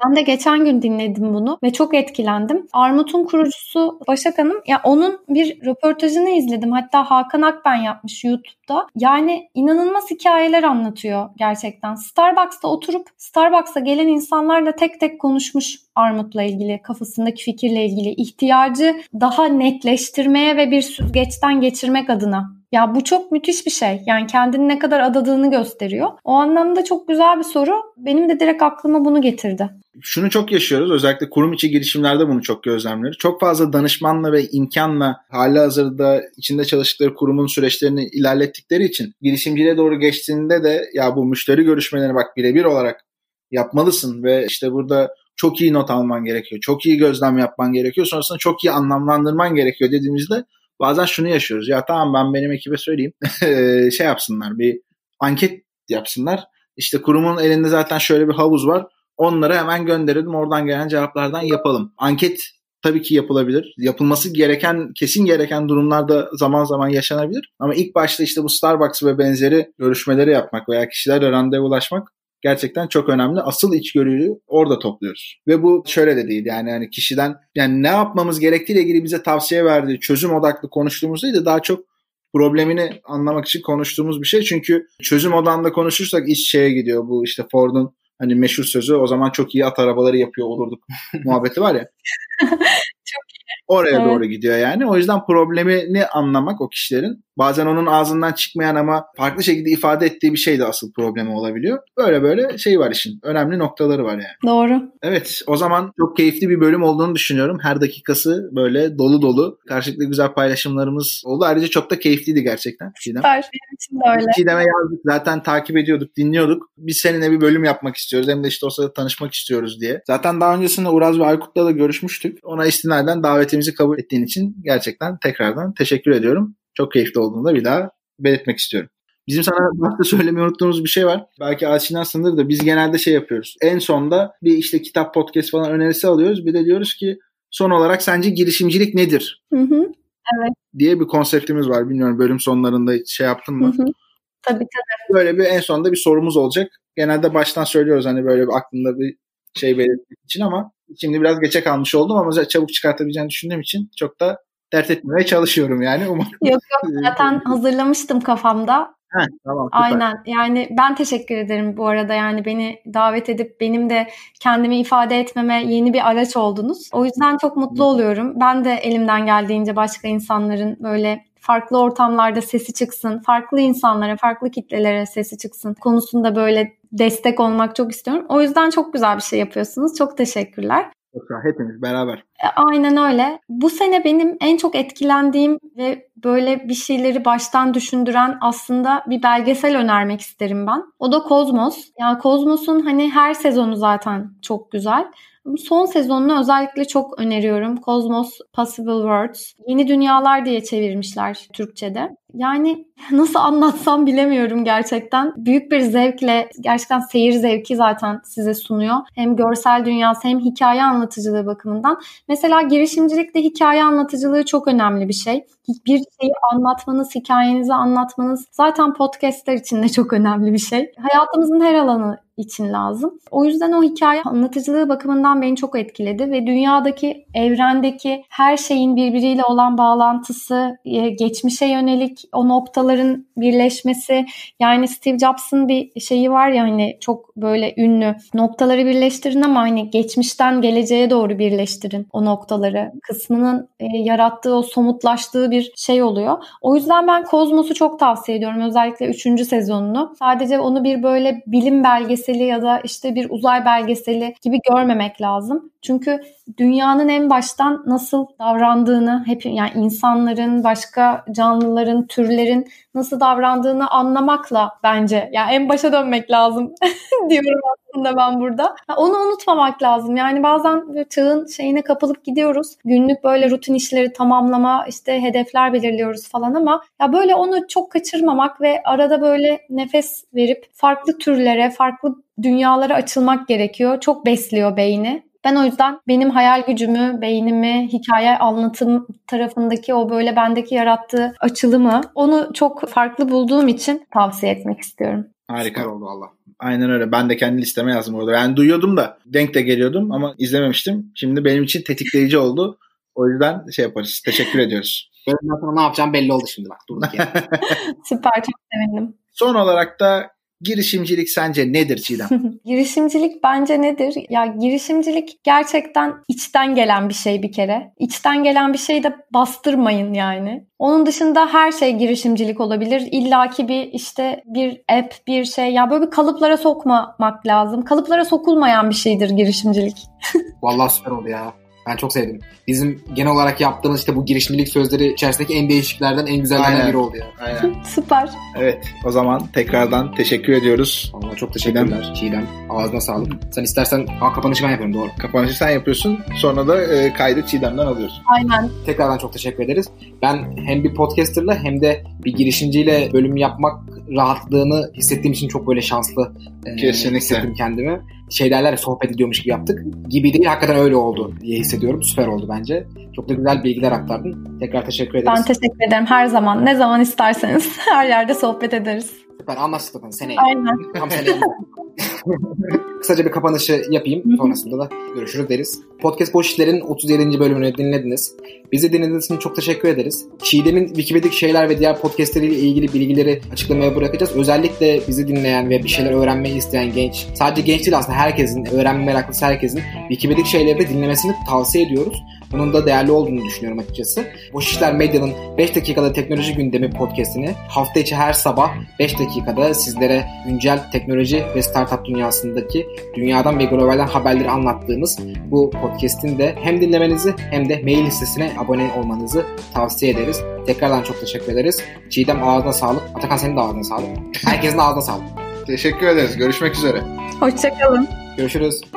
Ben de geçen gün dinledim bunu ve çok etkilendim. Armut'un kurucusu Başak Hanım ya onun bir röportajını izledim. Hatta Hakan Akben yapmış YouTube'da. Yani inanılmaz hikayeler anlatıyor gerçekten. Starbucks'ta oturup Starbucks'a gelen insanlarla tek tek konuşmuş Armut'la ilgili, kafasındaki fikirle ilgili ihtiyacı daha netleştirmeye ve bir süzgeçten geçirmek adına. Ya bu çok müthiş bir şey. Yani kendini ne kadar adadığını gösteriyor. O anlamda çok güzel bir soru. Benim de direkt aklıma bunu getirdi. şunu çok yaşıyoruz. Özellikle kurum içi girişimlerde bunu çok gözlemliyoruz. Çok fazla danışmanla ve imkanla hali hazırda içinde çalıştıkları kurumun süreçlerini ilerlettikleri için girişimciliğe doğru geçtiğinde de ya bu müşteri görüşmeleri bak birebir olarak yapmalısın ve işte burada çok iyi not alman gerekiyor. Çok iyi gözlem yapman gerekiyor. Sonrasında çok iyi anlamlandırman gerekiyor dediğimizde bazen şunu yaşıyoruz. Ya tamam ben benim ekibe söyleyeyim. şey yapsınlar bir anket yapsınlar. İşte kurumun elinde zaten şöyle bir havuz var. Onları hemen gönderelim. Oradan gelen cevaplardan yapalım. Anket tabii ki yapılabilir. Yapılması gereken, kesin gereken durumlarda zaman zaman yaşanabilir. Ama ilk başta işte bu Starbucks ve benzeri görüşmeleri yapmak veya kişilerle randevulaşmak gerçekten çok önemli. Asıl içgörüyü orada topluyoruz. Ve bu şöyle de değil yani hani kişiden yani ne yapmamız gerektiğiyle ilgili bize tavsiye verdiği çözüm odaklı konuştuğumuz değil de daha çok problemini anlamak için konuştuğumuz bir şey. Çünkü çözüm odamda konuşursak iş şeye gidiyor. Bu işte Ford'un hani meşhur sözü o zaman çok iyi at arabaları yapıyor olurduk muhabbeti var ya. Çok Oraya Evet. doğru gidiyor yani. O yüzden problemini anlamak o kişilerin bazen onun ağzından çıkmayan ama farklı şekilde ifade ettiği bir şey de asıl problemi olabiliyor. Böyle böyle şey var işin. Önemli noktaları var yani. Doğru. Evet o zaman çok keyifli bir bölüm olduğunu düşünüyorum. Her dakikası böyle dolu dolu. Karşılıklı güzel paylaşımlarımız oldu. Ayrıca çok da keyifliydi gerçekten. Çiğdem. Süper. Benim için de öyle. Çiğdem'e yazdık. Zaten takip ediyorduk, dinliyorduk. Biz seninle bir bölüm yapmak istiyoruz. Hem de işte o sırada tanışmak istiyoruz diye. Zaten daha öncesinde Uraz ve Aykut'la da görüşmüştük. Ona istinaden davetimizi kabul ettiğin için gerçekten tekrardan teşekkür ediyorum. Çok keyifli olduğunu da bir daha belirtmek istiyorum. Bizim sana başta söylemeyi unuttuğumuz bir şey var. Belki aşinasındır da biz genelde şey yapıyoruz. En sonda bir işte kitap, podcast falan önerisi alıyoruz. Bir de diyoruz ki son olarak sence girişimcilik nedir? Hı hı. diye bir konseptimiz var. Bilmiyorum bölüm sonlarında hiç şey yaptın Hı mı? hı. Tabii tabii. Böyle bir en sonunda bir sorumuz olacak. Genelde baştan söylüyoruz hani böyle bir aklında bir şey belirtmek için ama şimdi biraz geçe kalmış oldum ama çabuk çıkartabileceğini düşündüğüm için çok da dert etmemeye çalışıyorum yani. Umarım. Yok yok zaten hazırlamıştım kafamda. Heh, tamam, süper. Aynen. Yani ben teşekkür ederim bu arada. Yani beni davet edip benim de kendimi ifade etmeme yeni bir araç oldunuz. O yüzden çok mutlu oluyorum. Ben de elimden geldiğince başka insanların böyle farklı ortamlarda sesi çıksın, farklı insanlara, farklı kitlelere sesi çıksın konusunda böyle destek olmak çok istiyorum. O yüzden çok güzel bir şey yapıyorsunuz. Çok teşekkürler. Hepimiz beraber. E, Aynen öyle. Bu sene benim en çok etkilendiğim ve böyle bir şeyleri baştan düşündüren aslında bir belgesel önermek isterim ben. O da Kozmos. Yani Kozmos'un hani her sezonu zaten çok güzel. Son sezonunu özellikle çok öneriyorum. Cosmos Possible Worlds. Yeni Dünyalar diye çevirmişler Türkçe'de. Yani nasıl anlatsam bilemiyorum gerçekten. Büyük bir zevkle gerçekten seyir zevki zaten size sunuyor. Hem görsel dünyası hem hikaye anlatıcılığı bakımından. Mesela girişimcilikte hikaye anlatıcılığı çok önemli bir şey. Bir şeyi anlatmanız, hikayenizi anlatmanız zaten podcastler için de çok önemli bir şey. Hayatımızın her alanı için lazım. O yüzden o hikaye anlatıcılığı bakımından beni çok etkiledi ve dünyadaki, evrendeki her şeyin birbiriyle olan bağlantısı, e, geçmişe yönelik o noktaların birleşmesi. Yani Steve Jobs'ın bir şeyi var ya hani çok böyle ünlü. Noktaları birleştirin ama hani geçmişten geleceğe doğru birleştirin o noktaları. Kısmının e, yarattığı o somutlaştığı bir şey oluyor. O yüzden ben Kozmos'u çok tavsiye ediyorum. Özellikle 3. sezonunu. Sadece onu bir böyle bilim belgeseli ya da işte bir uzay belgeseli gibi görmemek lazım. Çünkü dünyanın en baştan nasıl davrandığını, hep yani insanların, başka canlıların, türlerin nasıl davrandığını anlamakla bence yani en başa dönmek lazım diyorum aslında ben burada. Onu unutmamak lazım. Yani bazen çağın şeyine kapılıp gidiyoruz. Günlük böyle rutin işleri tamamlama, işte hedefler belirliyoruz falan ama ya böyle onu çok kaçırmamak ve arada böyle nefes verip farklı türlere, farklı dünyalara açılmak gerekiyor. Çok besliyor beyni. Ben o yüzden benim hayal gücümü, beynimi, hikaye anlatım tarafındaki o böyle bendeki yarattığı açılımı onu çok farklı bulduğum için tavsiye etmek istiyorum. Harika oldu valla. Aynen öyle. Ben de kendi listeme yazdım orada. Yani duyuyordum da denk de geliyordum ama izlememiştim. Şimdi benim için tetikleyici oldu. O yüzden şey yaparız. Teşekkür ediyoruz. Bölümden sonra ne yapacağım belli oldu şimdi bak. Durduk yere. Süper çok sevindim. Son olarak da girişimcilik sence nedir Çiğdem? girişimcilik bence nedir? Ya girişimcilik gerçekten içten gelen bir şey bir kere. İçten gelen bir şeyi de bastırmayın yani. Onun dışında her şey girişimcilik olabilir. İlla ki bir işte bir app, bir şey. Ya böyle bir kalıplara sokmamak lazım. Kalıplara sokulmayan bir şeydir girişimcilik. Vallahi süper oldu ya. Ben çok sevdim. Bizim genel olarak yaptığımız işte bu girişimcilik sözleri içerisindeki en değişiklerden en güzellerden biri oldu ya. Aynen. Süper. Evet. O zaman tekrardan teşekkür ediyoruz. Vallahi çok teşekkürler Çiğdem. Ağzına sağlık. Sen istersen Aa, kapanışı ben yapıyorum doğru. Kapanışı sen yapıyorsun. Sonra da e, kaydı Çiğdem'den alıyorsun. Aynen. Tekrardan çok teşekkür ederiz. Ben hem bir podcasterla hem de bir girişimciyle bölüm yapmak rahatlığını hissettiğim için çok böyle şanslı e, Kesinlikle. hissettim kendimi. Şey derler sohbet ediyormuş gibi yaptık. Gibi değil hakikaten öyle oldu diye hissediyorum. Süper oldu bence. Çok da güzel bilgiler aktardın. Tekrar teşekkür ederiz. Ben teşekkür ederim. Her zaman ne zaman isterseniz her yerde sohbet ederiz. Süper anlaştık zaten seneye. Aynen. Tam seneye. Kısaca bir kapanışı yapayım. Sonrasında da görüşürüz deriz. Podcast Boş İşler'in 37. bölümünü dinlediniz. Bizi dinlediğiniz için çok teşekkür ederiz. Çiğdem'in Wikipedia'daki şeyler ve diğer podcastleriyle ilgili bilgileri açıklamaya bırakacağız. Özellikle bizi dinleyen ve bir şeyler öğrenmeyi isteyen genç, sadece genç değil aslında herkesin, öğrenme meraklısı herkesin Wikipedia'daki şeyleri de dinlemesini tavsiye ediyoruz. Bunun da değerli olduğunu düşünüyorum açıkçası. Boş İşler Medya'nın 5 dakikada teknoloji gündemi podcastini hafta içi her sabah 5 dakikada sizlere güncel teknoloji ve startup dünyasındaki dünyadan ve globalden haberleri anlattığımız bu podcast'in de hem dinlemenizi hem de mail listesine abone olmanızı tavsiye ederiz. Tekrardan çok teşekkür ederiz. Çiğdem ağzına sağlık. Atakan senin de ağzına sağlık. Herkesin ağzına sağlık. Teşekkür ederiz. Görüşmek üzere. Hoşçakalın. Görüşürüz.